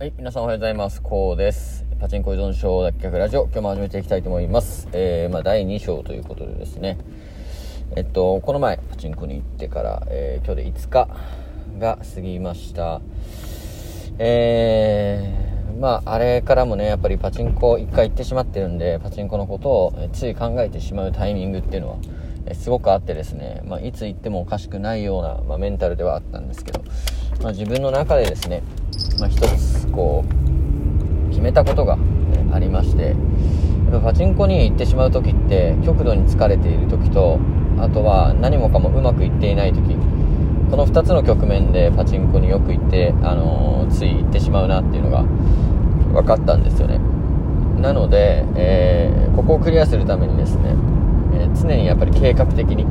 はい皆さんおはようございます。こうです。パチンコ依存症脱却ラジオ、今日も始めていきたいと思います。えー、まあ、第2章ということでですね、えっと、この前、パチンコに行ってから、えー、今日で5日が過ぎました。えー、まあ、あれからもね、やっぱりパチンコ1回行ってしまってるんで、パチンコのことをつい考えてしまうタイミングっていうのは、えすごくあってですね、まあ、いつ行ってもおかしくないような、まあ、メンタルではあったんですけど、まあ、自分の中でですね、まあ、一つこう決めたことが、ね、ありましてパチンコに行ってしまう時って極度に疲れている時とあとは何もかもうまくいっていない時この2つの局面でパチンコによく行って、あのー、つい行ってしまうなっていうのが分かったんですよね。なので、えー、ここをクリアするためにですね、えー、常にやっぱり計画的に、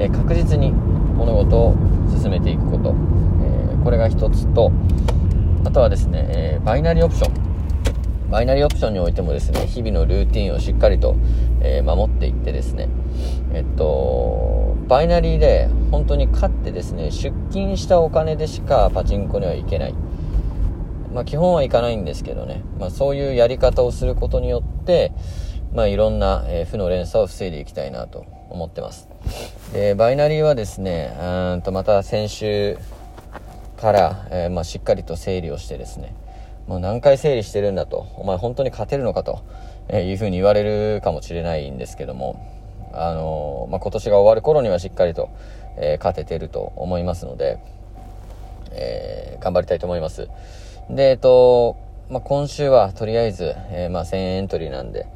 え確実に物事を進めていくこと、えこれが1つとあとはですね、えー、バイナリーオプション。バイナリーオプションにおいてもですね、日々のルーティンをしっかりと、えー、守っていってですね、えっと、バイナリーで本当に勝ってですね、出勤したお金でしかパチンコには行けない。まあ基本は行かないんですけどね、まあそういうやり方をすることによって、まあいろんな、えー、負の連鎖を防いでいきたいなと思ってます。で、バイナリーはですね、うんとまた先週、から、えー、まあ、しっかりと整理をしてですね、もう何回整理してるんだと、お前本当に勝てるのかと、えいうふうに言われるかもしれないんですけども、あのー、まあ、今年が終わる頃にはしっかりと、えー、勝ててると思いますので、え頑張りたいと思います。で、えっと、まあ、今週はとりあえず、えまあ、1000円エントリーなんで、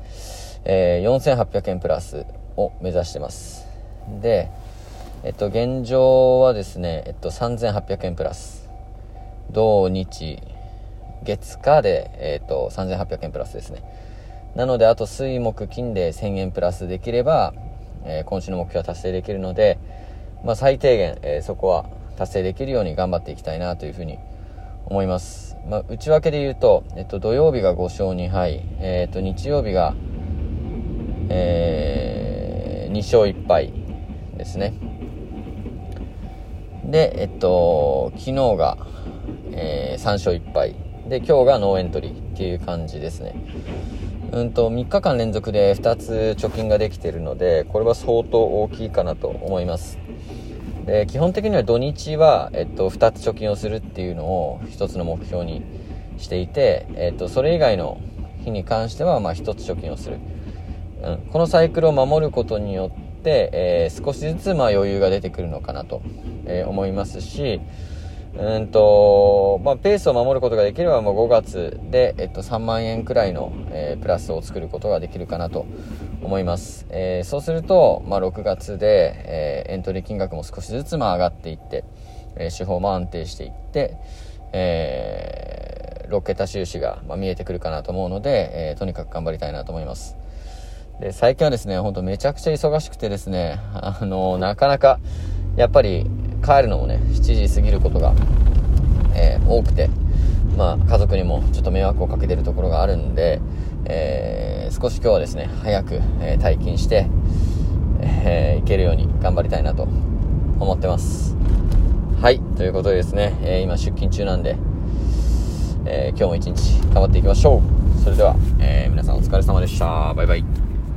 え4800円プラスを目指してます。で、えっと、現状はですね、えっと、3800円プラス。土日、月火で、えっと、3800円プラスですね。なので、あと水木金で1000円プラスできれば、えー、今週の目標は達成できるので、まあ、最低限、えー、そこは達成できるように頑張っていきたいなというふうに思います。まあ、内訳で言うと、えっと、土曜日が5勝2敗、えっと、日曜日が、えー、2勝1敗ですね。で、えっと、昨日が、えー、3勝1敗。で、今日がノーエントリーっていう感じですね。うんと、3日間連続で2つ貯金ができてるので、これは相当大きいかなと思います。で、基本的には土日は、えっと、2つ貯金をするっていうのを1つの目標にしていて、えっと、それ以外の日に関しては、まあ、1つ貯金をする。うん、このサイクルを守ることによって、えー、少しずつまあ余裕が出てくるのかなとえー、思いますし、うんと、まあ、ペースを守ることができれば、もう5月で、えっと、3万円くらいの、えー、プラスを作ることができるかなと思います。えー、そうすると、まあ、6月で、えー、エントリー金額も少しずつ、まあ、上がっていって、え、手法も安定していって、えー、6桁収支が、ま、見えてくるかなと思うので、え、とにかく頑張りたいなと思います。で、最近はですね、ほんとめちゃくちゃ忙しくてですね、あのなかなか、やっぱり、帰るのもね、7時過ぎることが、えー、多くて、まあ、家族にもちょっと迷惑をかけてるところがあるんで、えー、少し今日はですね、早く、えー、退勤して、えー、行けるように頑張りたいなと思ってます。はい、ということでですね、えー、今出勤中なんで、えー、今日も一日頑張っていきましょう。それでは、えー、皆さんお疲れ様でした。バイバイ。